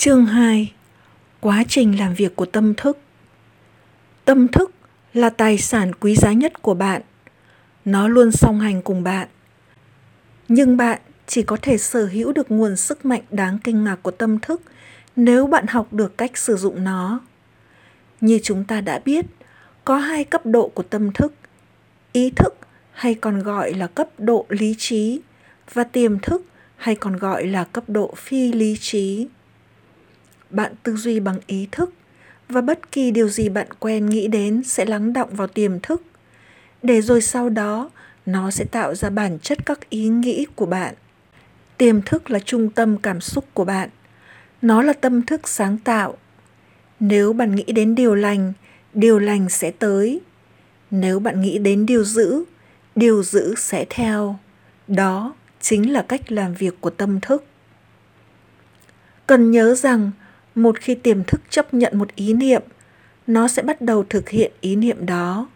Chương 2 Quá trình làm việc của tâm thức Tâm thức là tài sản quý giá nhất của bạn. Nó luôn song hành cùng bạn. Nhưng bạn chỉ có thể sở hữu được nguồn sức mạnh đáng kinh ngạc của tâm thức nếu bạn học được cách sử dụng nó. Như chúng ta đã biết, có hai cấp độ của tâm thức. Ý thức hay còn gọi là cấp độ lý trí và tiềm thức hay còn gọi là cấp độ phi lý trí bạn tư duy bằng ý thức và bất kỳ điều gì bạn quen nghĩ đến sẽ lắng động vào tiềm thức. Để rồi sau đó, nó sẽ tạo ra bản chất các ý nghĩ của bạn. Tiềm thức là trung tâm cảm xúc của bạn. Nó là tâm thức sáng tạo. Nếu bạn nghĩ đến điều lành điều lành sẽ tới. Nếu bạn nghĩ đến điều dữ điều dữ sẽ theo. Đó chính là cách làm việc của tâm thức. Cần nhớ rằng một khi tiềm thức chấp nhận một ý niệm, nó sẽ bắt đầu thực hiện ý niệm đó.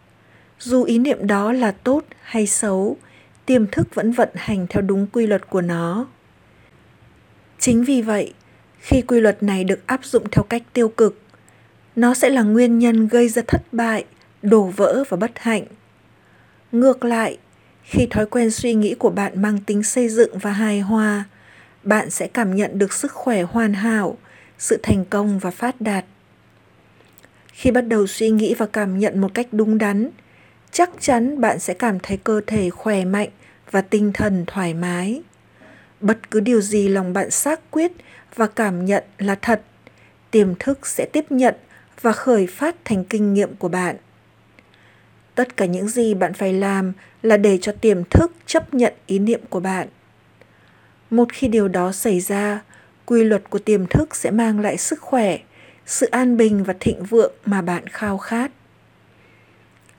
Dù ý niệm đó là tốt hay xấu, tiềm thức vẫn vận hành theo đúng quy luật của nó. Chính vì vậy, khi quy luật này được áp dụng theo cách tiêu cực, nó sẽ là nguyên nhân gây ra thất bại, đổ vỡ và bất hạnh. Ngược lại, khi thói quen suy nghĩ của bạn mang tính xây dựng và hài hòa, bạn sẽ cảm nhận được sức khỏe hoàn hảo sự thành công và phát đạt. Khi bắt đầu suy nghĩ và cảm nhận một cách đúng đắn, chắc chắn bạn sẽ cảm thấy cơ thể khỏe mạnh và tinh thần thoải mái. Bất cứ điều gì lòng bạn xác quyết và cảm nhận là thật, tiềm thức sẽ tiếp nhận và khởi phát thành kinh nghiệm của bạn. Tất cả những gì bạn phải làm là để cho tiềm thức chấp nhận ý niệm của bạn. Một khi điều đó xảy ra quy luật của tiềm thức sẽ mang lại sức khỏe, sự an bình và thịnh vượng mà bạn khao khát.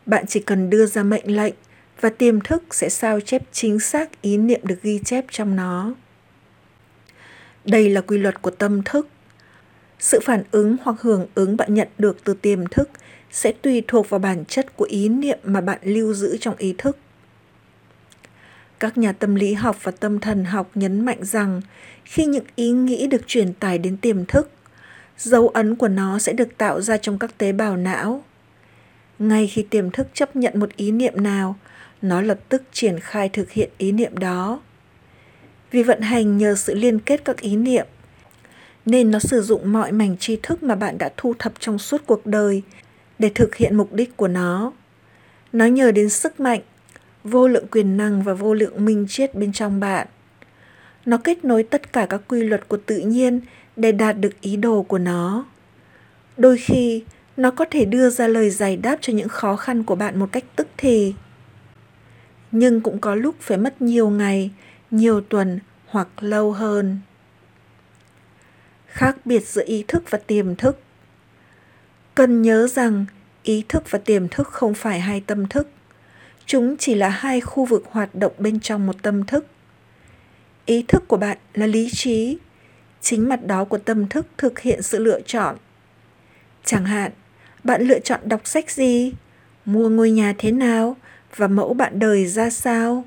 Bạn chỉ cần đưa ra mệnh lệnh và tiềm thức sẽ sao chép chính xác ý niệm được ghi chép trong nó. Đây là quy luật của tâm thức. Sự phản ứng hoặc hưởng ứng bạn nhận được từ tiềm thức sẽ tùy thuộc vào bản chất của ý niệm mà bạn lưu giữ trong ý thức các nhà tâm lý học và tâm thần học nhấn mạnh rằng, khi những ý nghĩ được truyền tải đến tiềm thức, dấu ấn của nó sẽ được tạo ra trong các tế bào não. Ngay khi tiềm thức chấp nhận một ý niệm nào, nó lập tức triển khai thực hiện ý niệm đó. Vì vận hành nhờ sự liên kết các ý niệm, nên nó sử dụng mọi mảnh tri thức mà bạn đã thu thập trong suốt cuộc đời để thực hiện mục đích của nó. Nó nhờ đến sức mạnh vô lượng quyền năng và vô lượng minh triết bên trong bạn. Nó kết nối tất cả các quy luật của tự nhiên để đạt được ý đồ của nó. Đôi khi, nó có thể đưa ra lời giải đáp cho những khó khăn của bạn một cách tức thì. Nhưng cũng có lúc phải mất nhiều ngày, nhiều tuần hoặc lâu hơn. Khác biệt giữa ý thức và tiềm thức. Cần nhớ rằng ý thức và tiềm thức không phải hai tâm thức chúng chỉ là hai khu vực hoạt động bên trong một tâm thức. Ý thức của bạn là lý trí. Chính mặt đó của tâm thức thực hiện sự lựa chọn. Chẳng hạn, bạn lựa chọn đọc sách gì? Mua ngôi nhà thế nào? Và mẫu bạn đời ra sao?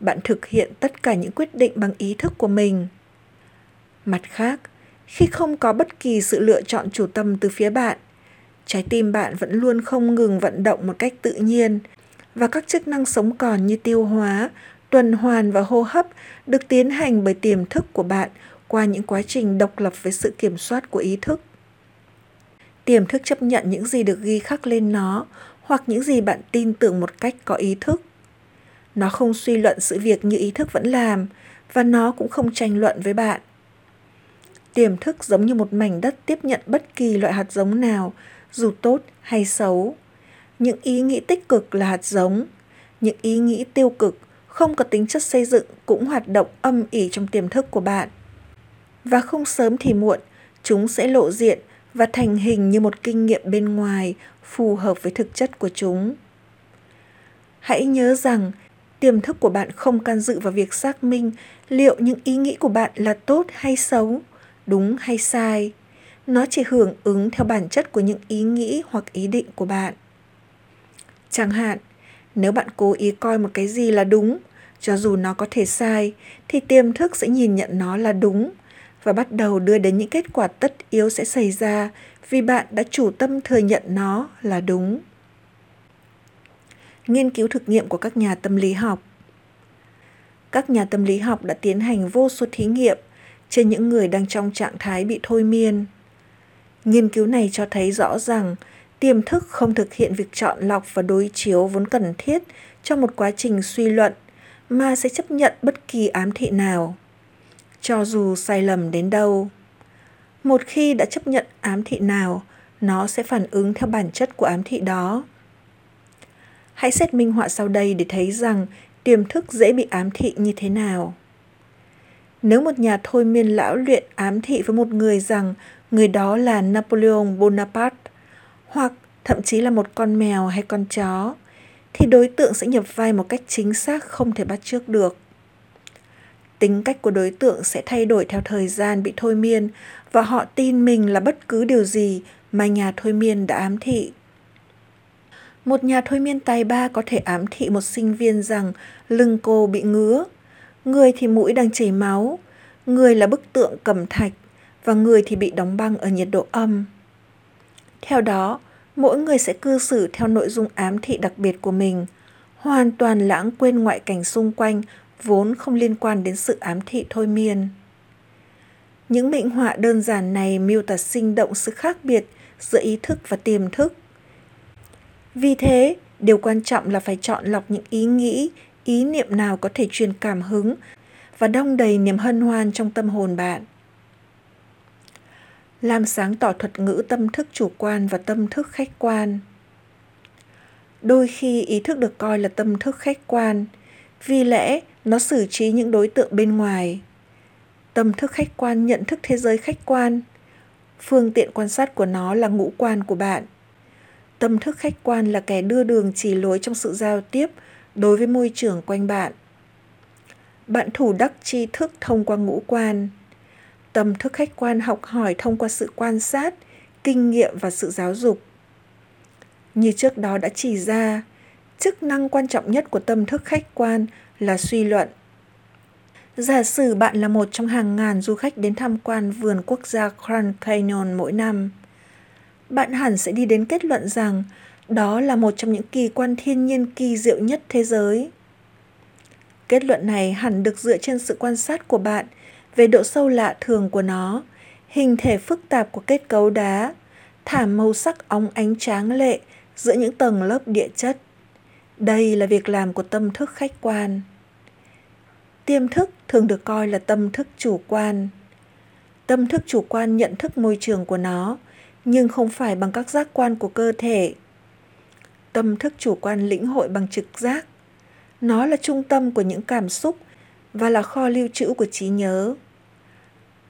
Bạn thực hiện tất cả những quyết định bằng ý thức của mình. Mặt khác, khi không có bất kỳ sự lựa chọn chủ tâm từ phía bạn, trái tim bạn vẫn luôn không ngừng vận động một cách tự nhiên và các chức năng sống còn như tiêu hóa, tuần hoàn và hô hấp được tiến hành bởi tiềm thức của bạn qua những quá trình độc lập với sự kiểm soát của ý thức. Tiềm thức chấp nhận những gì được ghi khắc lên nó hoặc những gì bạn tin tưởng một cách có ý thức. Nó không suy luận sự việc như ý thức vẫn làm và nó cũng không tranh luận với bạn. Tiềm thức giống như một mảnh đất tiếp nhận bất kỳ loại hạt giống nào, dù tốt hay xấu những ý nghĩ tích cực là hạt giống. Những ý nghĩ tiêu cực, không có tính chất xây dựng, cũng hoạt động âm ỉ trong tiềm thức của bạn. Và không sớm thì muộn, chúng sẽ lộ diện và thành hình như một kinh nghiệm bên ngoài, phù hợp với thực chất của chúng. Hãy nhớ rằng, tiềm thức của bạn không can dự vào việc xác minh liệu những ý nghĩ của bạn là tốt hay xấu, đúng hay sai. Nó chỉ hưởng ứng theo bản chất của những ý nghĩ hoặc ý định của bạn chẳng hạn, nếu bạn cố ý coi một cái gì là đúng, cho dù nó có thể sai, thì tiềm thức sẽ nhìn nhận nó là đúng và bắt đầu đưa đến những kết quả tất yếu sẽ xảy ra vì bạn đã chủ tâm thừa nhận nó là đúng. Nghiên cứu thực nghiệm của các nhà tâm lý học Các nhà tâm lý học đã tiến hành vô số thí nghiệm trên những người đang trong trạng thái bị thôi miên. Nghiên cứu này cho thấy rõ rằng tiềm thức không thực hiện việc chọn lọc và đối chiếu vốn cần thiết trong một quá trình suy luận mà sẽ chấp nhận bất kỳ ám thị nào. Cho dù sai lầm đến đâu, một khi đã chấp nhận ám thị nào, nó sẽ phản ứng theo bản chất của ám thị đó. Hãy xét minh họa sau đây để thấy rằng tiềm thức dễ bị ám thị như thế nào. Nếu một nhà thôi miên lão luyện ám thị với một người rằng người đó là napoleon bonaparte hoặc thậm chí là một con mèo hay con chó, thì đối tượng sẽ nhập vai một cách chính xác không thể bắt chước được. Tính cách của đối tượng sẽ thay đổi theo thời gian bị thôi miên và họ tin mình là bất cứ điều gì mà nhà thôi miên đã ám thị. Một nhà thôi miên tài ba có thể ám thị một sinh viên rằng lưng cô bị ngứa, người thì mũi đang chảy máu, người là bức tượng cầm thạch và người thì bị đóng băng ở nhiệt độ âm theo đó, mỗi người sẽ cư xử theo nội dung ám thị đặc biệt của mình, hoàn toàn lãng quên ngoại cảnh xung quanh, vốn không liên quan đến sự ám thị thôi miên. Những minh họa đơn giản này miêu tả sinh động sự khác biệt giữa ý thức và tiềm thức. Vì thế, điều quan trọng là phải chọn lọc những ý nghĩ, ý niệm nào có thể truyền cảm hứng và đong đầy niềm hân hoan trong tâm hồn bạn làm sáng tỏ thuật ngữ tâm thức chủ quan và tâm thức khách quan. Đôi khi ý thức được coi là tâm thức khách quan, vì lẽ nó xử trí những đối tượng bên ngoài. Tâm thức khách quan nhận thức thế giới khách quan. Phương tiện quan sát của nó là ngũ quan của bạn. Tâm thức khách quan là kẻ đưa đường chỉ lối trong sự giao tiếp đối với môi trường quanh bạn. Bạn thủ đắc tri thức thông qua ngũ quan tâm thức khách quan học hỏi thông qua sự quan sát, kinh nghiệm và sự giáo dục. Như trước đó đã chỉ ra, chức năng quan trọng nhất của tâm thức khách quan là suy luận. Giả sử bạn là một trong hàng ngàn du khách đến tham quan vườn quốc gia grand canyon mỗi năm, bạn hẳn sẽ đi đến kết luận rằng đó là một trong những kỳ quan thiên nhiên kỳ diệu nhất thế giới. Kết luận này hẳn được dựa trên sự quan sát của bạn về độ sâu lạ thường của nó, hình thể phức tạp của kết cấu đá, thảm màu sắc óng ánh tráng lệ giữa những tầng lớp địa chất. Đây là việc làm của tâm thức khách quan. Tiềm thức thường được coi là tâm thức chủ quan. Tâm thức chủ quan nhận thức môi trường của nó, nhưng không phải bằng các giác quan của cơ thể. Tâm thức chủ quan lĩnh hội bằng trực giác. Nó là trung tâm của những cảm xúc và là kho lưu trữ của trí nhớ.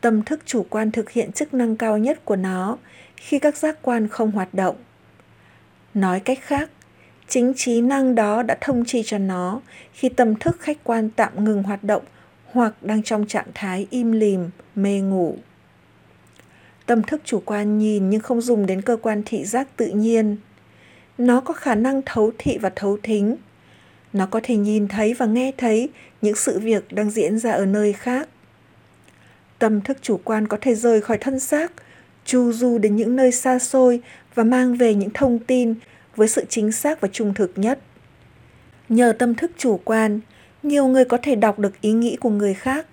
Tâm thức chủ quan thực hiện chức năng cao nhất của nó khi các giác quan không hoạt động. Nói cách khác, chính trí năng đó đã thông chi cho nó khi tâm thức khách quan tạm ngừng hoạt động hoặc đang trong trạng thái im lìm, mê ngủ. Tâm thức chủ quan nhìn nhưng không dùng đến cơ quan thị giác tự nhiên. Nó có khả năng thấu thị và thấu thính, nó có thể nhìn thấy và nghe thấy những sự việc đang diễn ra ở nơi khác. Tâm thức chủ quan có thể rời khỏi thân xác, chu du đến những nơi xa xôi và mang về những thông tin với sự chính xác và trung thực nhất. Nhờ tâm thức chủ quan, nhiều người có thể đọc được ý nghĩ của người khác,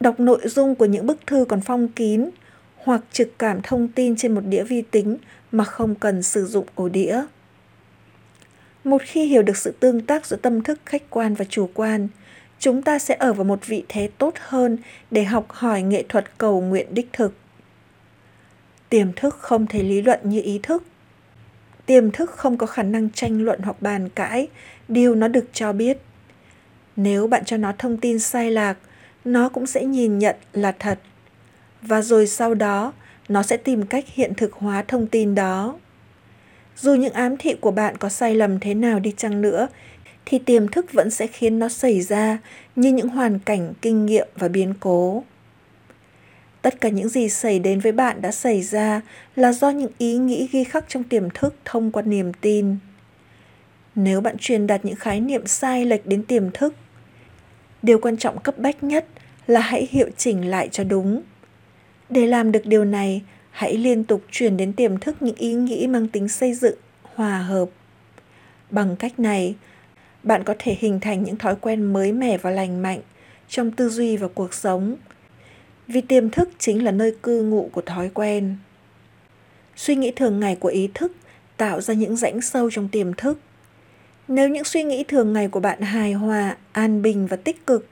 đọc nội dung của những bức thư còn phong kín hoặc trực cảm thông tin trên một đĩa vi tính mà không cần sử dụng ổ đĩa. Một khi hiểu được sự tương tác giữa tâm thức khách quan và chủ quan chúng ta sẽ ở vào một vị thế tốt hơn để học hỏi nghệ thuật cầu nguyện đích thực. Tiềm thức không thể lý luận như ý thức. Tiềm thức không có khả năng tranh luận hoặc bàn cãi, điều nó được cho biết. Nếu bạn cho nó thông tin sai lạc, nó cũng sẽ nhìn nhận là thật. Và rồi sau đó, nó sẽ tìm cách hiện thực hóa thông tin đó. Dù những ám thị của bạn có sai lầm thế nào đi chăng nữa thì tiềm thức vẫn sẽ khiến nó xảy ra như những hoàn cảnh kinh nghiệm và biến cố. Tất cả những gì xảy đến với bạn đã xảy ra là do những ý nghĩ ghi khắc trong tiềm thức thông qua niềm tin. Nếu bạn truyền đạt những khái niệm sai lệch đến tiềm thức điều quan trọng cấp bách nhất là hãy hiệu chỉnh lại cho đúng. Để làm được điều này, hãy liên tục truyền đến tiềm thức những ý nghĩ mang tính xây dựng, hòa hợp. Bằng cách này, bạn có thể hình thành những thói quen mới mẻ và lành mạnh trong tư duy và cuộc sống. Vì tiềm thức chính là nơi cư ngụ của thói quen. Suy nghĩ thường ngày của ý thức tạo ra những rãnh sâu trong tiềm thức. Nếu những suy nghĩ thường ngày của bạn hài hòa, an bình và tích cực,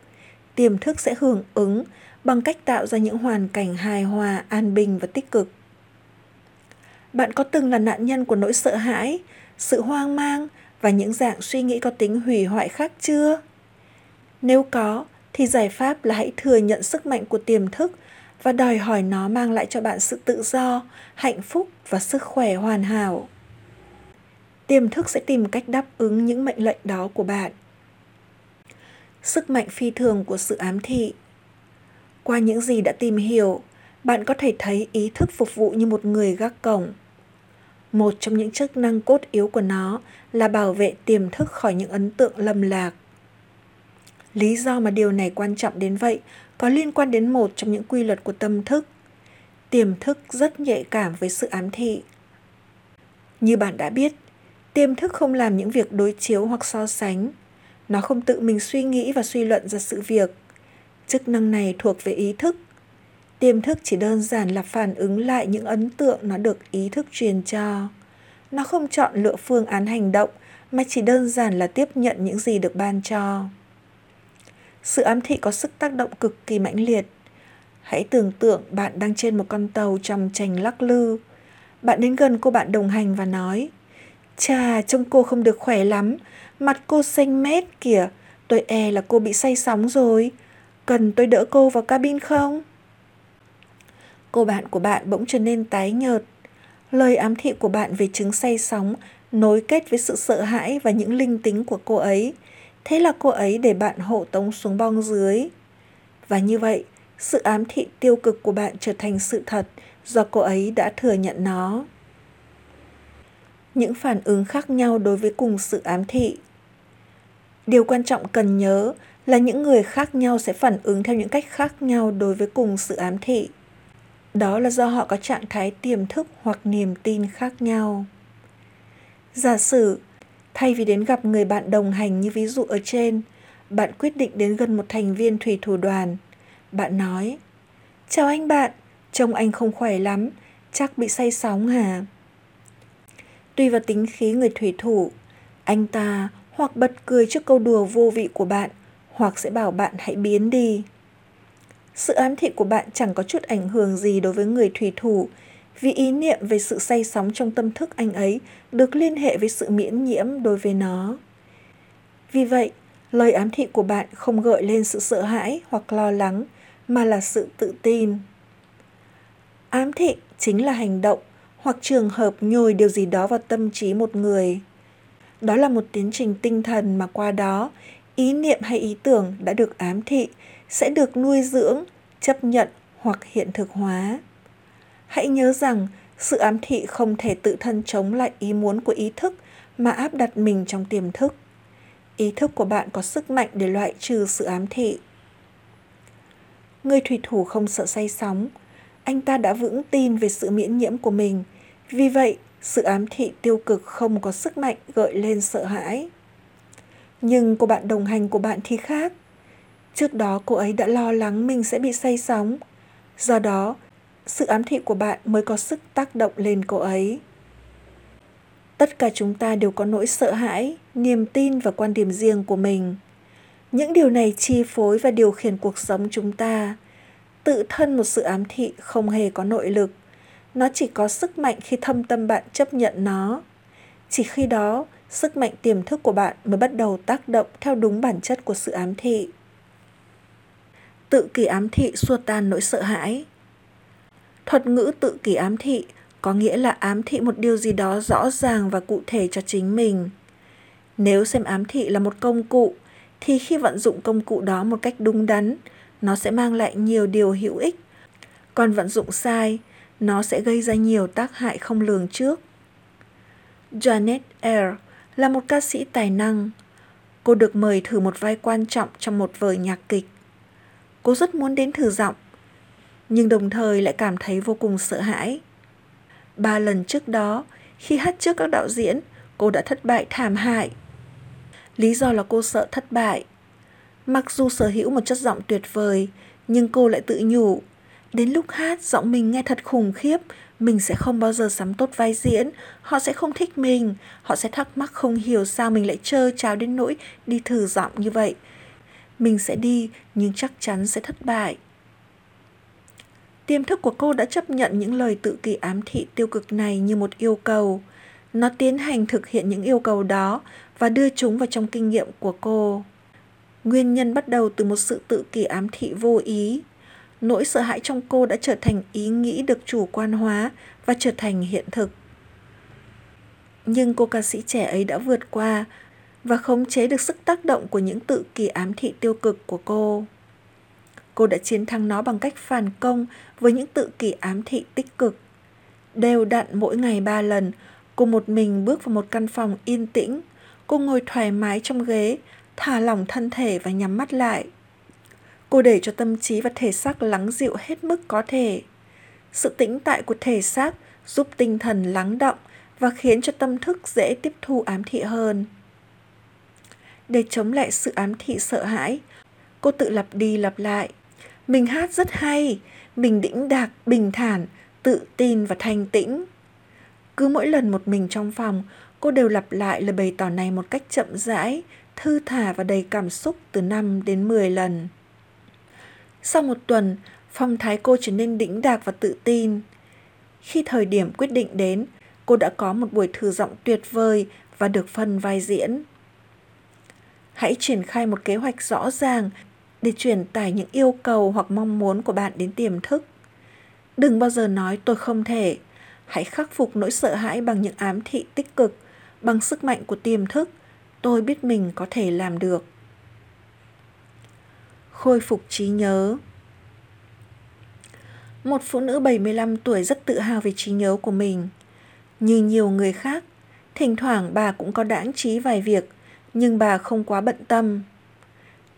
tiềm thức sẽ hưởng ứng bằng cách tạo ra những hoàn cảnh hài hòa, an bình và tích cực. Bạn có từng là nạn nhân của nỗi sợ hãi, sự hoang mang và những dạng suy nghĩ có tính hủy hoại khác chưa? Nếu có, thì giải pháp là hãy thừa nhận sức mạnh của tiềm thức và đòi hỏi nó mang lại cho bạn sự tự do, hạnh phúc và sức khỏe hoàn hảo. Tiềm thức sẽ tìm cách đáp ứng những mệnh lệnh đó của bạn. Sức mạnh phi thường của sự ám thị qua những gì đã tìm hiểu, bạn có thể thấy ý thức phục vụ như một người gác cổng. Một trong những chức năng cốt yếu của nó là bảo vệ tiềm thức khỏi những ấn tượng lầm lạc. Lý do mà điều này quan trọng đến vậy có liên quan đến một trong những quy luật của tâm thức. Tiềm thức rất nhạy cảm với sự ám thị. Như bạn đã biết, tiềm thức không làm những việc đối chiếu hoặc so sánh. Nó không tự mình suy nghĩ và suy luận ra sự việc – Chức năng này thuộc về ý thức. Tiềm thức chỉ đơn giản là phản ứng lại những ấn tượng nó được ý thức truyền cho. Nó không chọn lựa phương án hành động mà chỉ đơn giản là tiếp nhận những gì được ban cho. Sự ám thị có sức tác động cực kỳ mãnh liệt. Hãy tưởng tượng bạn đang trên một con tàu trong trành lắc lư. Bạn đến gần cô bạn đồng hành và nói Chà, trông cô không được khỏe lắm, mặt cô xanh mét kìa, tôi e là cô bị say sóng rồi. Cần tôi đỡ cô vào cabin không? Cô bạn của bạn bỗng trở nên tái nhợt. Lời ám thị của bạn về chứng say sóng nối kết với sự sợ hãi và những linh tính của cô ấy. Thế là cô ấy để bạn hộ tống xuống bong dưới. Và như vậy, sự ám thị tiêu cực của bạn trở thành sự thật do cô ấy đã thừa nhận nó. Những phản ứng khác nhau đối với cùng sự ám thị. Điều quan trọng cần nhớ là những người khác nhau sẽ phản ứng theo những cách khác nhau đối với cùng sự ám thị. Đó là do họ có trạng thái tiềm thức hoặc niềm tin khác nhau. Giả sử, thay vì đến gặp người bạn đồng hành như ví dụ ở trên, bạn quyết định đến gần một thành viên thủy thủ đoàn. Bạn nói, Chào anh bạn, trông anh không khỏe lắm, chắc bị say sóng hả? Tùy vào tính khí người thủy thủ, anh ta hoặc bật cười trước câu đùa vô vị của bạn, hoặc sẽ bảo bạn hãy biến đi. Sự ám thị của bạn chẳng có chút ảnh hưởng gì đối với người thủy thủ, vì ý niệm về sự say sóng trong tâm thức anh ấy được liên hệ với sự miễn nhiễm đối với nó. Vì vậy, lời ám thị của bạn không gợi lên sự sợ hãi hoặc lo lắng, mà là sự tự tin. Ám thị chính là hành động hoặc trường hợp nhồi điều gì đó vào tâm trí một người. Đó là một tiến trình tinh thần mà qua đó ý niệm hay ý tưởng đã được ám thị sẽ được nuôi dưỡng, chấp nhận hoặc hiện thực hóa. Hãy nhớ rằng, sự ám thị không thể tự thân chống lại ý muốn của ý thức mà áp đặt mình trong tiềm thức. Ý thức của bạn có sức mạnh để loại trừ sự ám thị. Người thủy thủ không sợ say sóng. Anh ta đã vững tin về sự miễn nhiễm của mình. Vì vậy, sự ám thị tiêu cực không có sức mạnh gợi lên sợ hãi. Nhưng cô bạn đồng hành của bạn thì khác. Trước đó cô ấy đã lo lắng mình sẽ bị say sóng. Do đó, sự ám thị của bạn mới có sức tác động lên cô ấy. Tất cả chúng ta đều có nỗi sợ hãi, niềm tin và quan điểm riêng của mình. Những điều này chi phối và điều khiển cuộc sống chúng ta. Tự thân một sự ám thị không hề có nội lực. Nó chỉ có sức mạnh khi thâm tâm bạn chấp nhận nó. Chỉ khi đó, sức mạnh tiềm thức của bạn mới bắt đầu tác động theo đúng bản chất của sự ám thị. Tự kỷ ám thị xua tan nỗi sợ hãi. Thuật ngữ tự kỷ ám thị có nghĩa là ám thị một điều gì đó rõ ràng và cụ thể cho chính mình. Nếu xem ám thị là một công cụ, thì khi vận dụng công cụ đó một cách đúng đắn, nó sẽ mang lại nhiều điều hữu ích. Còn vận dụng sai, nó sẽ gây ra nhiều tác hại không lường trước. Janet Eyre là một ca sĩ tài năng. Cô được mời thử một vai quan trọng trong một vở nhạc kịch. Cô rất muốn đến thử giọng. nhưng đồng thời lại cảm thấy vô cùng sợ hãi. Ba lần trước đó, khi hát trước các đạo diễn, cô đã thất bại thảm hại. Lý do là cô sợ thất bại. Mặc dù sở hữu một chất giọng tuyệt vời, nhưng cô lại tự nhủ. Đến lúc hát, giọng mình nghe thật khủng khiếp, mình sẽ không bao giờ sắm tốt vai diễn, họ sẽ không thích mình, họ sẽ thắc mắc không hiểu sao mình lại trơ tráo đến nỗi đi thử giọng như vậy. Mình sẽ đi, nhưng chắc chắn sẽ thất bại. Tiềm thức của cô đã chấp nhận những lời tự kỳ ám thị tiêu cực này như một yêu cầu. Nó tiến hành thực hiện những yêu cầu đó và đưa chúng vào trong kinh nghiệm của cô. Nguyên nhân bắt đầu từ một sự tự kỷ ám thị vô ý. Nỗi sợ hãi trong cô đã trở thành ý nghĩ được chủ quan hóa và trở thành hiện thực. Nhưng cô ca sĩ trẻ ấy đã vượt qua và khống chế được sức tác động của những tự kỳ ám thị tiêu cực của cô. Cô đã chiến thắng nó bằng cách phản công với những tự kỷ ám thị tích cực. Đều đặn mỗi ngày ba lần, cô một mình bước vào một căn phòng yên tĩnh. Cô ngồi thoải mái trong ghế, thả lỏng thân thể và nhắm mắt lại. Cô để cho tâm trí và thể xác lắng dịu hết mức có thể. Sự tĩnh tại của thể xác giúp tinh thần lắng động và khiến cho tâm thức dễ tiếp thu ám thị hơn. Để chống lại sự ám thị sợ hãi, cô tự lặp đi lặp lại. Mình hát rất hay, mình đĩnh đạc, bình thản, tự tin và thanh tĩnh. Cứ mỗi lần một mình trong phòng, cô đều lặp lại lời bày tỏ này một cách chậm rãi, thư thả và đầy cảm xúc từ 5 đến 10 lần. Sau một tuần, phong thái cô trở nên đĩnh đạc và tự tin. Khi thời điểm quyết định đến, cô đã có một buổi thử giọng tuyệt vời và được phân vai diễn. Hãy triển khai một kế hoạch rõ ràng để truyền tải những yêu cầu hoặc mong muốn của bạn đến tiềm thức. Đừng bao giờ nói tôi không thể. Hãy khắc phục nỗi sợ hãi bằng những ám thị tích cực, bằng sức mạnh của tiềm thức. Tôi biết mình có thể làm được. Khôi phục trí nhớ Một phụ nữ 75 tuổi rất tự hào về trí nhớ của mình. Như nhiều người khác, thỉnh thoảng bà cũng có đãng trí vài việc, nhưng bà không quá bận tâm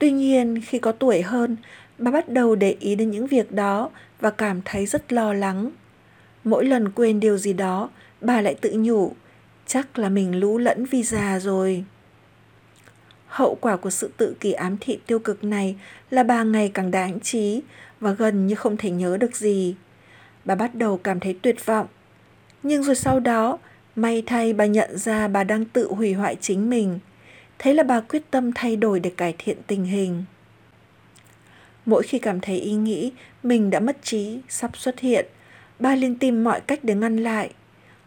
Tuy nhiên, khi có tuổi hơn, bà bắt đầu để ý đến những việc đó và cảm thấy rất lo lắng. Mỗi lần quên điều gì đó, bà lại tự nhủ, chắc là mình lũ lẫn vì già rồi. Hậu quả của sự tự kỷ ám thị tiêu cực này là bà ngày càng đáng trí và gần như không thể nhớ được gì. Bà bắt đầu cảm thấy tuyệt vọng. Nhưng rồi sau đó, may thay bà nhận ra bà đang tự hủy hoại chính mình – Thế là bà quyết tâm thay đổi để cải thiện tình hình. Mỗi khi cảm thấy ý nghĩ mình đã mất trí, sắp xuất hiện, bà liền tìm mọi cách để ngăn lại.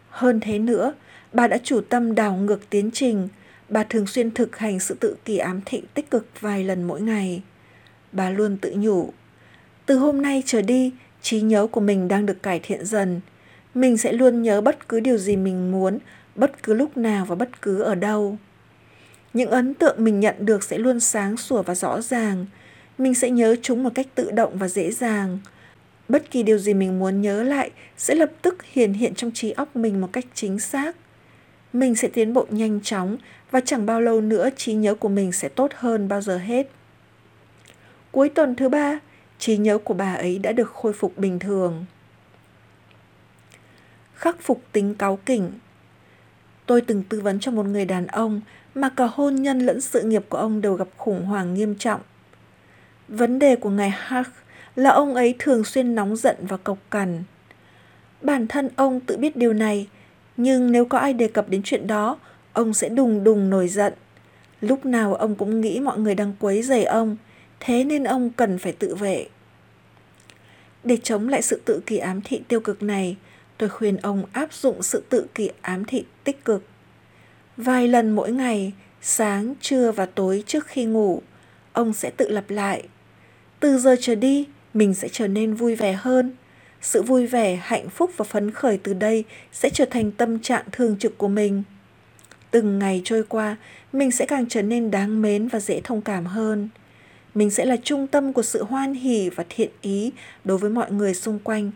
Hơn thế nữa, bà đã chủ tâm đảo ngược tiến trình. Bà thường xuyên thực hành sự tự kỳ ám thị tích cực vài lần mỗi ngày. Bà luôn tự nhủ, từ hôm nay trở đi, trí nhớ của mình đang được cải thiện dần. Mình sẽ luôn nhớ bất cứ điều gì mình muốn, bất cứ lúc nào và bất cứ ở đâu những ấn tượng mình nhận được sẽ luôn sáng sủa và rõ ràng. Mình sẽ nhớ chúng một cách tự động và dễ dàng. Bất kỳ điều gì mình muốn nhớ lại sẽ lập tức hiển hiện trong trí óc mình một cách chính xác. Mình sẽ tiến bộ nhanh chóng và chẳng bao lâu nữa trí nhớ của mình sẽ tốt hơn bao giờ hết. Cuối tuần thứ ba, trí nhớ của bà ấy đã được khôi phục bình thường. Khắc phục tính cáu kỉnh tôi từng tư vấn cho một người đàn ông mà cả hôn nhân lẫn sự nghiệp của ông đều gặp khủng hoảng nghiêm trọng. Vấn đề của ngài Hark là ông ấy thường xuyên nóng giận và cộc cằn. Bản thân ông tự biết điều này, nhưng nếu có ai đề cập đến chuyện đó, ông sẽ đùng đùng nổi giận. Lúc nào ông cũng nghĩ mọi người đang quấy rầy ông, thế nên ông cần phải tự vệ. Để chống lại sự tự kỳ ám thị tiêu cực này, tôi khuyên ông áp dụng sự tự kỷ ám thị tích cực Vài lần mỗi ngày, sáng, trưa và tối trước khi ngủ, ông sẽ tự lặp lại. Từ giờ trở đi, mình sẽ trở nên vui vẻ hơn. Sự vui vẻ, hạnh phúc và phấn khởi từ đây sẽ trở thành tâm trạng thường trực của mình. Từng ngày trôi qua, mình sẽ càng trở nên đáng mến và dễ thông cảm hơn. Mình sẽ là trung tâm của sự hoan hỉ và thiện ý đối với mọi người xung quanh,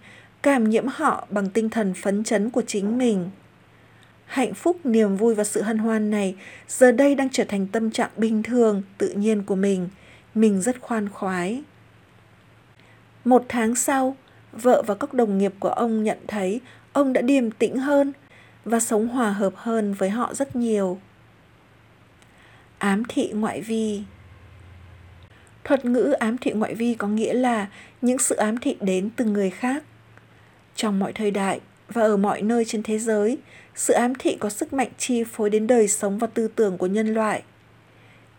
cảm nhiễm họ bằng tinh thần phấn chấn của chính mình. Hạnh phúc, niềm vui và sự hân hoan này giờ đây đang trở thành tâm trạng bình thường, tự nhiên của mình. Mình rất khoan khoái. Một tháng sau, vợ và các đồng nghiệp của ông nhận thấy ông đã điềm tĩnh hơn và sống hòa hợp hơn với họ rất nhiều. Ám thị ngoại vi Thuật ngữ ám thị ngoại vi có nghĩa là những sự ám thị đến từ người khác. Trong mọi thời đại và ở mọi nơi trên thế giới, sự ám thị có sức mạnh chi phối đến đời sống và tư tưởng của nhân loại.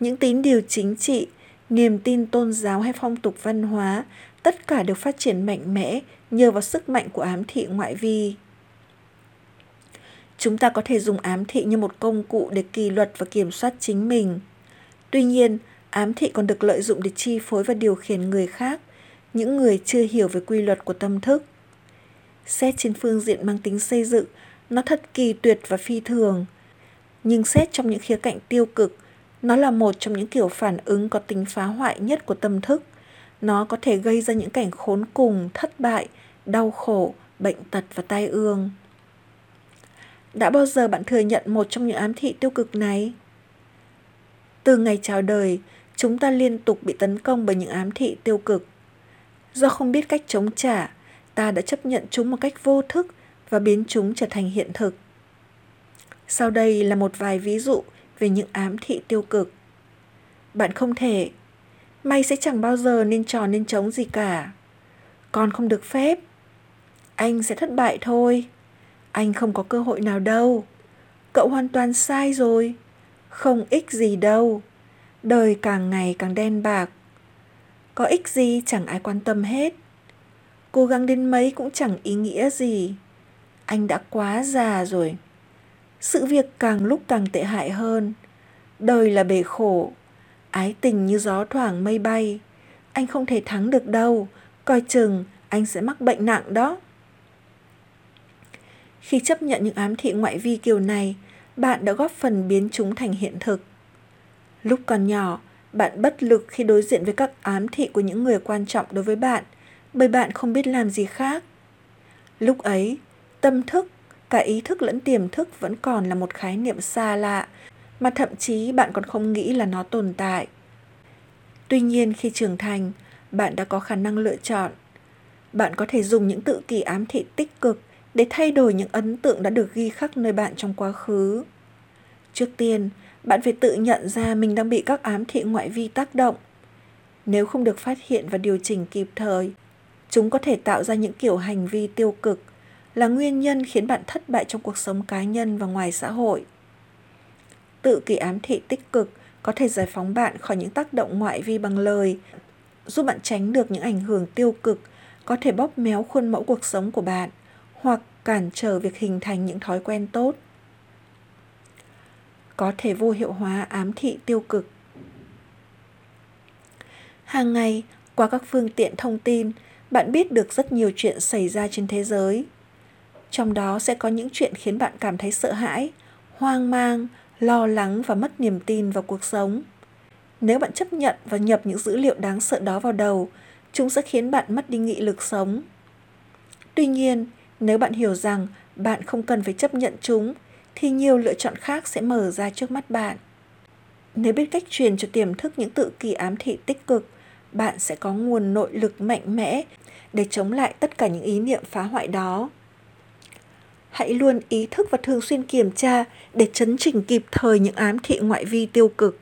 Những tín điều chính trị, niềm tin tôn giáo hay phong tục văn hóa, tất cả đều phát triển mạnh mẽ nhờ vào sức mạnh của ám thị ngoại vi. Chúng ta có thể dùng ám thị như một công cụ để kỳ luật và kiểm soát chính mình. Tuy nhiên, ám thị còn được lợi dụng để chi phối và điều khiển người khác, những người chưa hiểu về quy luật của tâm thức. Xét trên phương diện mang tính xây dựng, nó thật kỳ tuyệt và phi thường. Nhưng xét trong những khía cạnh tiêu cực, nó là một trong những kiểu phản ứng có tính phá hoại nhất của tâm thức. Nó có thể gây ra những cảnh khốn cùng, thất bại, đau khổ, bệnh tật và tai ương. Đã bao giờ bạn thừa nhận một trong những ám thị tiêu cực này? Từ ngày chào đời, chúng ta liên tục bị tấn công bởi những ám thị tiêu cực. Do không biết cách chống trả, ta đã chấp nhận chúng một cách vô thức và biến chúng trở thành hiện thực. Sau đây là một vài ví dụ về những ám thị tiêu cực. Bạn không thể, Mày sẽ chẳng bao giờ nên tròn nên trống gì cả. Con không được phép. Anh sẽ thất bại thôi. Anh không có cơ hội nào đâu. Cậu hoàn toàn sai rồi. Không ích gì đâu. Đời càng ngày càng đen bạc. Có ích gì chẳng ai quan tâm hết. Cố gắng đến mấy cũng chẳng ý nghĩa gì. Anh đã quá già rồi. Sự việc càng lúc càng tệ hại hơn. Đời là bể khổ. Ái tình như gió thoảng mây bay. Anh không thể thắng được đâu. Coi chừng anh sẽ mắc bệnh nặng đó. Khi chấp nhận những ám thị ngoại vi kiểu này, bạn đã góp phần biến chúng thành hiện thực. Lúc còn nhỏ, bạn bất lực khi đối diện với các ám thị của những người quan trọng đối với bạn, bởi bạn không biết làm gì khác. Lúc ấy, tâm thức, cả ý thức lẫn tiềm thức vẫn còn là một khái niệm xa lạ, mà thậm chí bạn còn không nghĩ là nó tồn tại. Tuy nhiên khi trưởng thành, bạn đã có khả năng lựa chọn. Bạn có thể dùng những tự kỷ ám thị tích cực để thay đổi những ấn tượng đã được ghi khắc nơi bạn trong quá khứ. Trước tiên, bạn phải tự nhận ra mình đang bị các ám thị ngoại vi tác động. Nếu không được phát hiện và điều chỉnh kịp thời, chúng có thể tạo ra những kiểu hành vi tiêu cực, là nguyên nhân khiến bạn thất bại trong cuộc sống cá nhân và ngoài xã hội. Tự kỷ ám thị tích cực có thể giải phóng bạn khỏi những tác động ngoại vi bằng lời, giúp bạn tránh được những ảnh hưởng tiêu cực, có thể bóp méo khuôn mẫu cuộc sống của bạn hoặc cản trở việc hình thành những thói quen tốt có thể vô hiệu hóa ám thị tiêu cực hàng ngày qua các phương tiện thông tin bạn biết được rất nhiều chuyện xảy ra trên thế giới. Trong đó sẽ có những chuyện khiến bạn cảm thấy sợ hãi hoang mang lo lắng và mất niềm tin vào cuộc sống. Nếu bạn chấp nhận và nhập những dữ liệu đáng sợ đó vào đầu chúng sẽ khiến bạn mất đi nghị lực sống. Tuy nhiên nếu bạn hiểu rằng bạn không cần phải chấp nhận chúng, thì nhiều lựa chọn khác sẽ mở ra trước mắt bạn. Nếu biết cách truyền cho tiềm thức những tự kỳ ám thị tích cực, bạn sẽ có nguồn nội lực mạnh mẽ để chống lại tất cả những ý niệm phá hoại đó. Hãy luôn ý thức và thường xuyên kiểm tra để chấn chỉnh kịp thời những ám thị ngoại vi tiêu cực.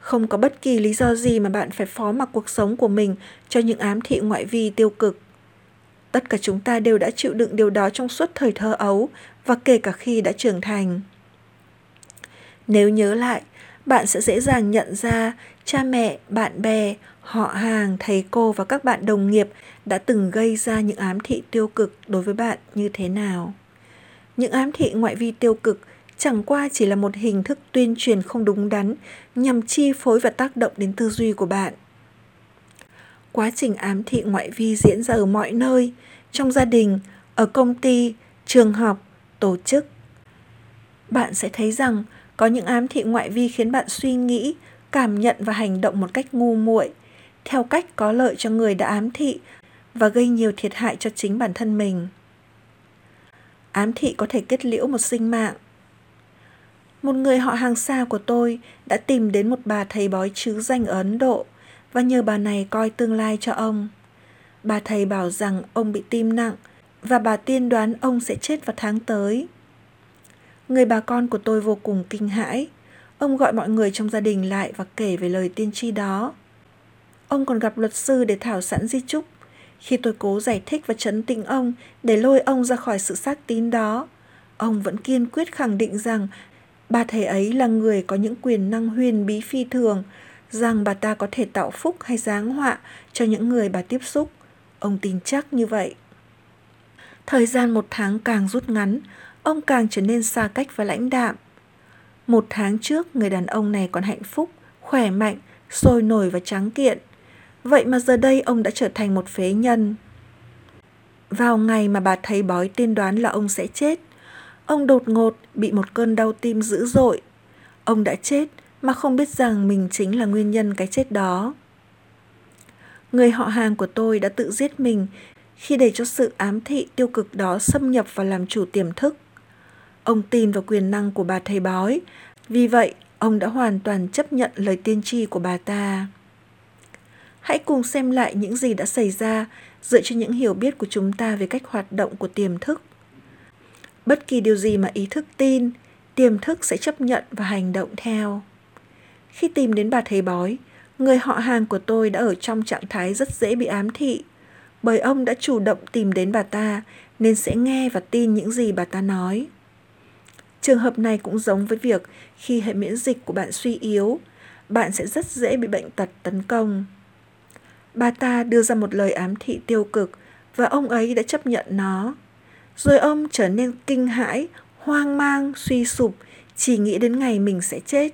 Không có bất kỳ lý do gì mà bạn phải phó mặc cuộc sống của mình cho những ám thị ngoại vi tiêu cực. Tất cả chúng ta đều đã chịu đựng điều đó trong suốt thời thơ ấu và kể cả khi đã trưởng thành. Nếu nhớ lại, bạn sẽ dễ dàng nhận ra cha mẹ, bạn bè, họ hàng, thầy cô và các bạn đồng nghiệp đã từng gây ra những ám thị tiêu cực đối với bạn như thế nào. Những ám thị ngoại vi tiêu cực chẳng qua chỉ là một hình thức tuyên truyền không đúng đắn nhằm chi phối và tác động đến tư duy của bạn quá trình ám thị ngoại vi diễn ra ở mọi nơi, trong gia đình, ở công ty, trường học, tổ chức. Bạn sẽ thấy rằng có những ám thị ngoại vi khiến bạn suy nghĩ, cảm nhận và hành động một cách ngu muội, theo cách có lợi cho người đã ám thị và gây nhiều thiệt hại cho chính bản thân mình. Ám thị có thể kết liễu một sinh mạng. Một người họ hàng xa của tôi đã tìm đến một bà thầy bói chứ danh ở Ấn Độ và nhờ bà này coi tương lai cho ông. bà thầy bảo rằng ông bị tim nặng và bà tiên đoán ông sẽ chết vào tháng tới. Người bà con của tôi vô cùng kinh hãi. Ông gọi mọi người trong gia đình lại và kể về lời tiên tri đó. Ông còn gặp luật sư để thảo sẵn di chúc. Khi tôi cố giải thích và chấn tĩnh ông để lôi ông ra khỏi sự xác tín đó, ông vẫn kiên quyết khẳng định rằng bà thầy ấy là người có những quyền năng huyền bí phi thường, rằng bà ta có thể tạo phúc hay giáng họa cho những người bà tiếp xúc. Ông tin chắc như vậy. Thời gian một tháng càng rút ngắn, ông càng trở nên xa cách và lãnh đạm. Một tháng trước, người đàn ông này còn hạnh phúc, khỏe mạnh, sôi nổi và trắng kiện. Vậy mà giờ đây ông đã trở thành một phế nhân. Vào ngày mà bà thấy bói tiên đoán là ông sẽ chết, ông đột ngột bị một cơn đau tim dữ dội. Ông đã chết mà không biết rằng mình chính là nguyên nhân cái chết đó. Người họ hàng của tôi đã tự giết mình khi để cho sự ám thị tiêu cực đó xâm nhập và làm chủ tiềm thức. Ông tin vào quyền năng của bà thầy bói, vì vậy ông đã hoàn toàn chấp nhận lời tiên tri của bà ta. Hãy cùng xem lại những gì đã xảy ra dựa trên những hiểu biết của chúng ta về cách hoạt động của tiềm thức. Bất kỳ điều gì mà ý thức tin, tiềm thức sẽ chấp nhận và hành động theo. Khi tìm đến bà thầy bói, người họ hàng của tôi đã ở trong trạng thái rất dễ bị ám thị, bởi ông đã chủ động tìm đến bà ta nên sẽ nghe và tin những gì bà ta nói. Trường hợp này cũng giống với việc khi hệ miễn dịch của bạn suy yếu, bạn sẽ rất dễ bị bệnh tật tấn công. Bà ta đưa ra một lời ám thị tiêu cực và ông ấy đã chấp nhận nó. Rồi ông trở nên kinh hãi, hoang mang, suy sụp, chỉ nghĩ đến ngày mình sẽ chết.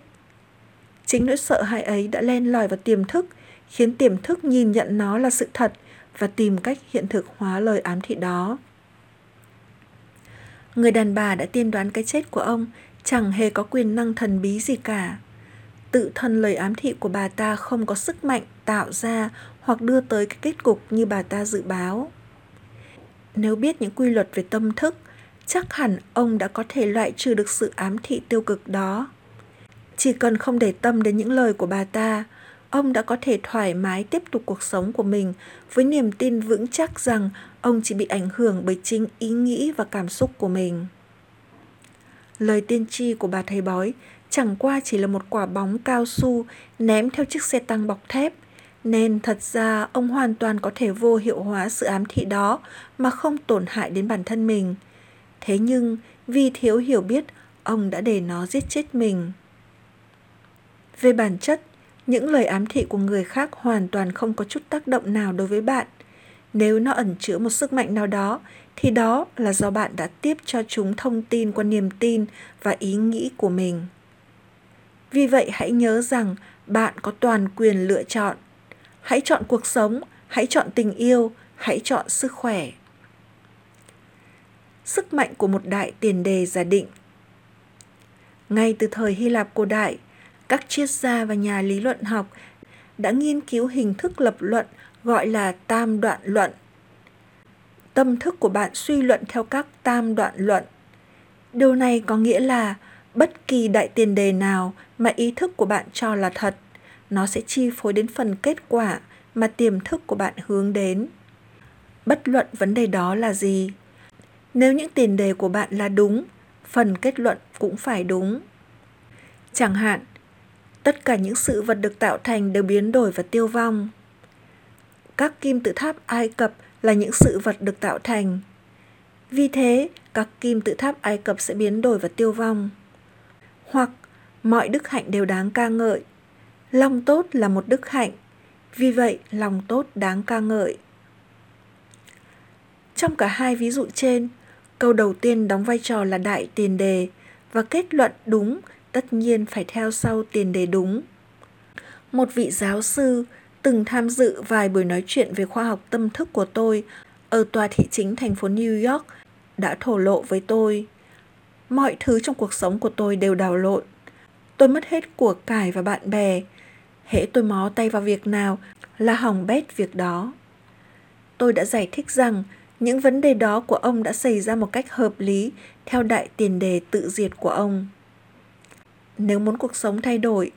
Chính nỗi sợ hãi ấy đã len lỏi vào tiềm thức, khiến tiềm thức nhìn nhận nó là sự thật và tìm cách hiện thực hóa lời ám thị đó. Người đàn bà đã tiên đoán cái chết của ông chẳng hề có quyền năng thần bí gì cả. Tự thân lời ám thị của bà ta không có sức mạnh tạo ra hoặc đưa tới cái kết cục như bà ta dự báo. Nếu biết những quy luật về tâm thức, chắc hẳn ông đã có thể loại trừ được sự ám thị tiêu cực đó. Chỉ cần không để tâm đến những lời của bà ta, ông đã có thể thoải mái tiếp tục cuộc sống của mình với niềm tin vững chắc rằng ông chỉ bị ảnh hưởng bởi chính ý nghĩ và cảm xúc của mình. Lời tiên tri của bà thầy bói chẳng qua chỉ là một quả bóng cao su ném theo chiếc xe tăng bọc thép, nên thật ra ông hoàn toàn có thể vô hiệu hóa sự ám thị đó mà không tổn hại đến bản thân mình. Thế nhưng vì thiếu hiểu biết, ông đã để nó giết chết mình. Về bản chất, những lời ám thị của người khác hoàn toàn không có chút tác động nào đối với bạn. Nếu nó ẩn chứa một sức mạnh nào đó, thì đó là do bạn đã tiếp cho chúng thông tin qua niềm tin và ý nghĩ của mình. Vì vậy hãy nhớ rằng bạn có toàn quyền lựa chọn. Hãy chọn cuộc sống, hãy chọn tình yêu, hãy chọn sức khỏe. Sức mạnh của một đại tiền đề giả định Ngay từ thời Hy Lạp cổ đại, các triết gia và nhà lý luận học đã nghiên cứu hình thức lập luận gọi là tam đoạn luận. Tâm thức của bạn suy luận theo các tam đoạn luận. Điều này có nghĩa là bất kỳ đại tiền đề nào mà ý thức của bạn cho là thật, nó sẽ chi phối đến phần kết quả mà tiềm thức của bạn hướng đến. Bất luận vấn đề đó là gì. Nếu những tiền đề của bạn là đúng, phần kết luận cũng phải đúng. Chẳng hạn, tất cả những sự vật được tạo thành đều biến đổi và tiêu vong. Các kim tự tháp Ai Cập là những sự vật được tạo thành. Vì thế, các kim tự tháp Ai Cập sẽ biến đổi và tiêu vong. Hoặc mọi đức hạnh đều đáng ca ngợi. Lòng tốt là một đức hạnh, vì vậy lòng tốt đáng ca ngợi. Trong cả hai ví dụ trên, câu đầu tiên đóng vai trò là đại tiền đề và kết luận đúng tất nhiên phải theo sau tiền đề đúng. Một vị giáo sư từng tham dự vài buổi nói chuyện về khoa học tâm thức của tôi ở tòa thị chính thành phố New York đã thổ lộ với tôi. Mọi thứ trong cuộc sống của tôi đều đảo lộn. Tôi mất hết của cải và bạn bè. Hễ tôi mó tay vào việc nào là hỏng bét việc đó. Tôi đã giải thích rằng những vấn đề đó của ông đã xảy ra một cách hợp lý theo đại tiền đề tự diệt của ông. Nếu muốn cuộc sống thay đổi,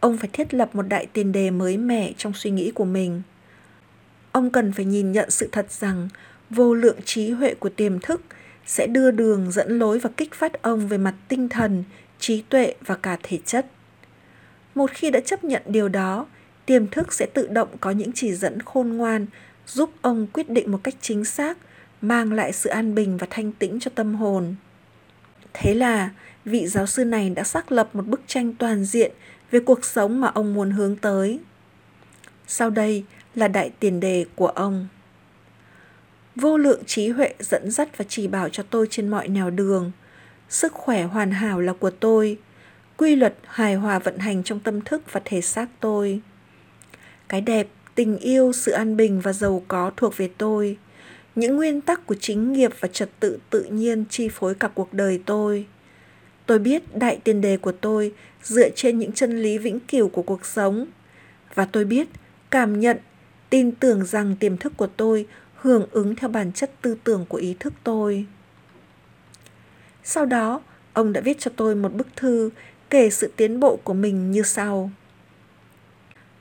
ông phải thiết lập một đại tiền đề mới mẻ trong suy nghĩ của mình. ông cần phải nhìn nhận sự thật rằng vô lượng trí huệ của tiềm thức sẽ đưa đường dẫn lối và kích phát ông về mặt tinh thần, trí tuệ và cả thể chất. Một khi đã chấp nhận điều đó, tiềm thức sẽ tự động có những chỉ dẫn khôn ngoan giúp ông quyết định một cách chính xác, mang lại sự an bình và thanh tĩnh cho tâm hồn. Thế là vị giáo sư này đã xác lập một bức tranh toàn diện về cuộc sống mà ông muốn hướng tới. Sau đây là đại tiền đề của ông. Vô lượng trí huệ dẫn dắt và chỉ bảo cho tôi trên mọi nẻo đường. Sức khỏe hoàn hảo là của tôi. Quy luật hài hòa vận hành trong tâm thức và thể xác tôi. Cái đẹp, tình yêu, sự an bình và giàu có thuộc về tôi. Những nguyên tắc của chính nghiệp và trật tự tự nhiên chi phối cả cuộc đời tôi. Tôi biết đại tiền đề của tôi dựa trên những chân lý vĩnh cửu của cuộc sống. Và tôi biết, cảm nhận, tin tưởng rằng tiềm thức của tôi hưởng ứng theo bản chất tư tưởng của ý thức tôi. Sau đó, ông đã viết cho tôi một bức thư kể sự tiến bộ của mình như sau.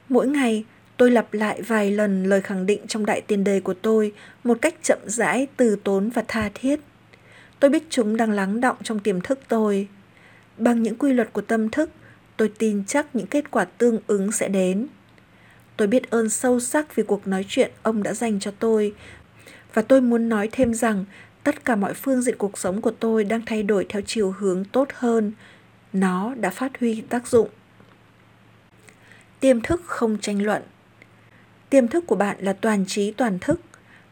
Mỗi ngày, tôi lặp lại vài lần lời khẳng định trong đại tiền đề của tôi một cách chậm rãi, từ tốn và tha thiết. Tôi biết chúng đang lắng động trong tiềm thức tôi. Bằng những quy luật của tâm thức, tôi tin chắc những kết quả tương ứng sẽ đến. Tôi biết ơn sâu sắc vì cuộc nói chuyện ông đã dành cho tôi và tôi muốn nói thêm rằng tất cả mọi phương diện cuộc sống của tôi đang thay đổi theo chiều hướng tốt hơn. Nó đã phát huy tác dụng. Tiềm thức không tranh luận. Tiềm thức của bạn là toàn trí toàn thức.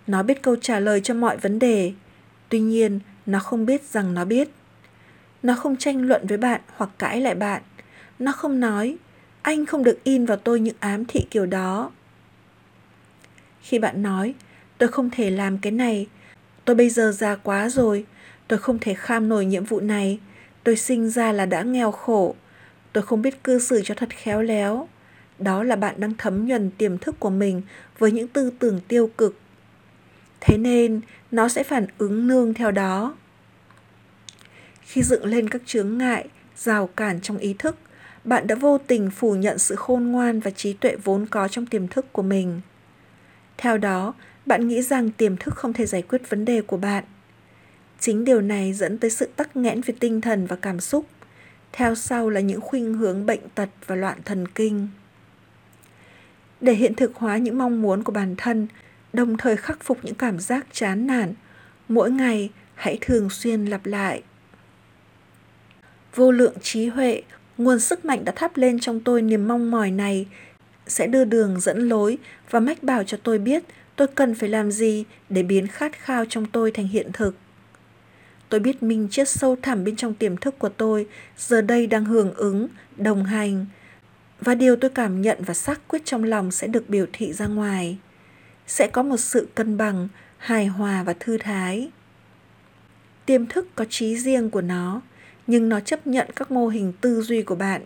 Nó biết câu trả lời cho mọi vấn đề. Tuy nhiên, nó không biết rằng nó biết. Nó không tranh luận với bạn hoặc cãi lại bạn. Nó không nói, anh không được in vào tôi những ám thị kiểu đó. Khi bạn nói, tôi không thể làm cái này, tôi bây giờ già quá rồi, tôi không thể kham nổi nhiệm vụ này, tôi sinh ra là đã nghèo khổ, tôi không biết cư xử cho thật khéo léo. Đó là bạn đang thấm nhuần tiềm thức của mình với những tư tưởng tiêu cực. Thế nên, nó sẽ phản ứng nương theo đó. Khi dựng lên các chướng ngại, rào cản trong ý thức, bạn đã vô tình phủ nhận sự khôn ngoan và trí tuệ vốn có trong tiềm thức của mình. Theo đó, bạn nghĩ rằng tiềm thức không thể giải quyết vấn đề của bạn. Chính điều này dẫn tới sự tắc nghẽn về tinh thần và cảm xúc. Theo sau là những khuynh hướng bệnh tật và loạn thần kinh. Để hiện thực hóa những mong muốn của bản thân, đồng thời khắc phục những cảm giác chán nản, mỗi ngày hãy thường xuyên lặp lại. Vô lượng trí huệ Nguồn sức mạnh đã thắp lên trong tôi niềm mong mỏi này sẽ đưa đường dẫn lối và mách bảo cho tôi biết tôi cần phải làm gì để biến khát khao trong tôi thành hiện thực. Tôi biết mình chết sâu thẳm bên trong tiềm thức của tôi giờ đây đang hưởng ứng, đồng hành và điều tôi cảm nhận và xác quyết trong lòng sẽ được biểu thị ra ngoài. Sẽ có một sự cân bằng, hài hòa và thư thái. Tiềm thức có trí riêng của nó, nhưng nó chấp nhận các mô hình tư duy của bạn.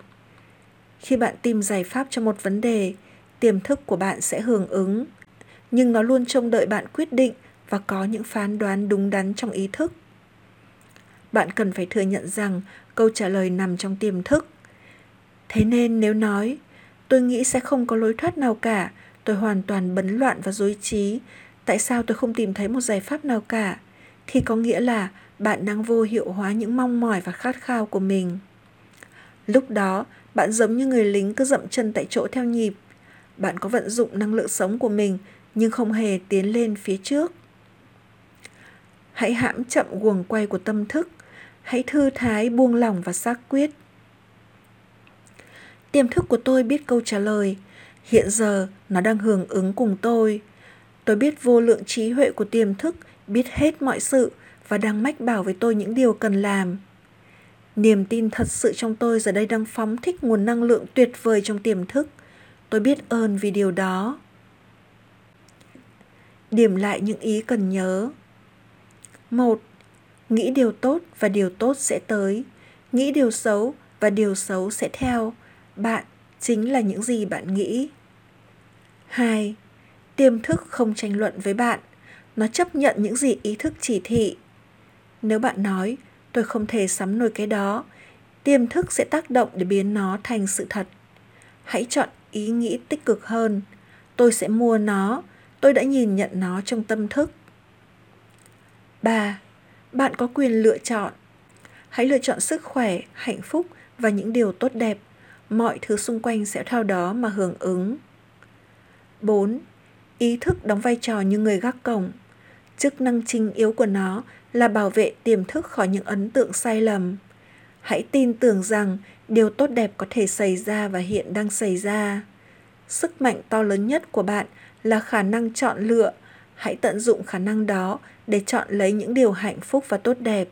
Khi bạn tìm giải pháp cho một vấn đề, tiềm thức của bạn sẽ hưởng ứng, nhưng nó luôn trông đợi bạn quyết định và có những phán đoán đúng đắn trong ý thức. Bạn cần phải thừa nhận rằng câu trả lời nằm trong tiềm thức. Thế nên nếu nói, tôi nghĩ sẽ không có lối thoát nào cả, tôi hoàn toàn bấn loạn và dối trí, tại sao tôi không tìm thấy một giải pháp nào cả? thì có nghĩa là bạn đang vô hiệu hóa những mong mỏi và khát khao của mình. Lúc đó, bạn giống như người lính cứ dậm chân tại chỗ theo nhịp. Bạn có vận dụng năng lượng sống của mình, nhưng không hề tiến lên phía trước. Hãy hãm chậm guồng quay của tâm thức. Hãy thư thái, buông lỏng và xác quyết. Tiềm thức của tôi biết câu trả lời. Hiện giờ, nó đang hưởng ứng cùng tôi. Tôi biết vô lượng trí huệ của tiềm thức, biết hết mọi sự và đang mách bảo với tôi những điều cần làm. Niềm tin thật sự trong tôi giờ đây đang phóng thích nguồn năng lượng tuyệt vời trong tiềm thức. Tôi biết ơn vì điều đó. Điểm lại những ý cần nhớ. một, Nghĩ điều tốt và điều tốt sẽ tới. Nghĩ điều xấu và điều xấu sẽ theo. Bạn chính là những gì bạn nghĩ. 2. Tiềm thức không tranh luận với bạn. Nó chấp nhận những gì ý thức chỉ thị nếu bạn nói, tôi không thể sắm nổi cái đó, tiềm thức sẽ tác động để biến nó thành sự thật. Hãy chọn ý nghĩ tích cực hơn. Tôi sẽ mua nó, Tôi đã nhìn nhận nó trong tâm thức. 3. Bạn có quyền lựa chọn. Hãy lựa chọn sức khỏe, hạnh phúc và những điều tốt đẹp. Mọi thứ xung quanh sẽ theo đó mà hưởng ứng. 4. Ý thức đóng vai trò như người gác cổng. Chức năng chính yếu của nó là bảo vệ tiềm thức khỏi những ấn tượng sai lầm. Hãy tin tưởng rằng điều tốt đẹp có thể xảy ra và hiện đang xảy ra. Sức mạnh to lớn nhất của bạn là khả năng chọn lựa. Hãy tận dụng khả năng đó để chọn lấy những điều hạnh phúc và tốt đẹp.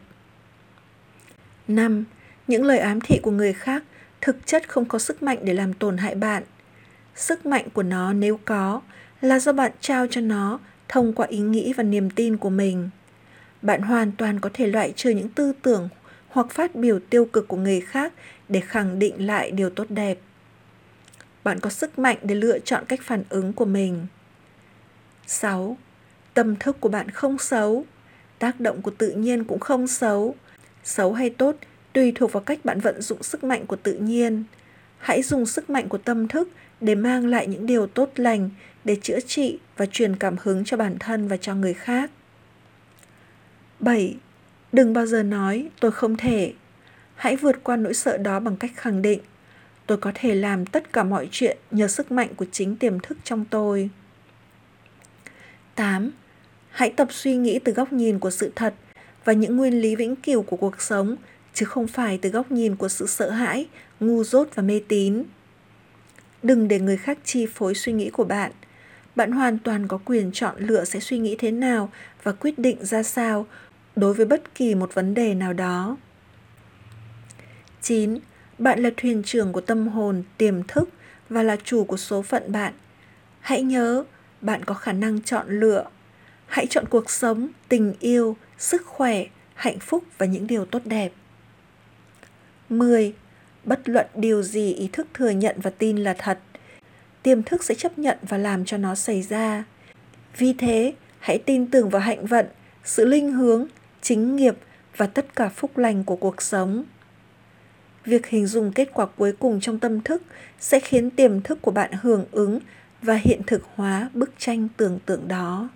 5. Những lời ám thị của người khác thực chất không có sức mạnh để làm tổn hại bạn. Sức mạnh của nó nếu có là do bạn trao cho nó thông qua ý nghĩ và niềm tin của mình. Bạn hoàn toàn có thể loại trừ những tư tưởng hoặc phát biểu tiêu cực của người khác để khẳng định lại điều tốt đẹp. Bạn có sức mạnh để lựa chọn cách phản ứng của mình. 6. Tâm thức của bạn không xấu, tác động của tự nhiên cũng không xấu. Xấu hay tốt tùy thuộc vào cách bạn vận dụng sức mạnh của tự nhiên. Hãy dùng sức mạnh của tâm thức để mang lại những điều tốt lành, để chữa trị và truyền cảm hứng cho bản thân và cho người khác. 7. Đừng bao giờ nói tôi không thể. Hãy vượt qua nỗi sợ đó bằng cách khẳng định tôi có thể làm tất cả mọi chuyện nhờ sức mạnh của chính tiềm thức trong tôi. 8. Hãy tập suy nghĩ từ góc nhìn của sự thật và những nguyên lý vĩnh cửu của cuộc sống, chứ không phải từ góc nhìn của sự sợ hãi, ngu dốt và mê tín. Đừng để người khác chi phối suy nghĩ của bạn. Bạn hoàn toàn có quyền chọn lựa sẽ suy nghĩ thế nào và quyết định ra sao đối với bất kỳ một vấn đề nào đó. 9. Bạn là thuyền trưởng của tâm hồn, tiềm thức và là chủ của số phận bạn. Hãy nhớ, bạn có khả năng chọn lựa. Hãy chọn cuộc sống, tình yêu, sức khỏe, hạnh phúc và những điều tốt đẹp. 10. Bất luận điều gì ý thức thừa nhận và tin là thật, tiềm thức sẽ chấp nhận và làm cho nó xảy ra. Vì thế, hãy tin tưởng vào hạnh vận, sự linh hướng, chính nghiệp và tất cả phúc lành của cuộc sống. Việc hình dung kết quả cuối cùng trong tâm thức sẽ khiến tiềm thức của bạn hưởng ứng và hiện thực hóa bức tranh tưởng tượng đó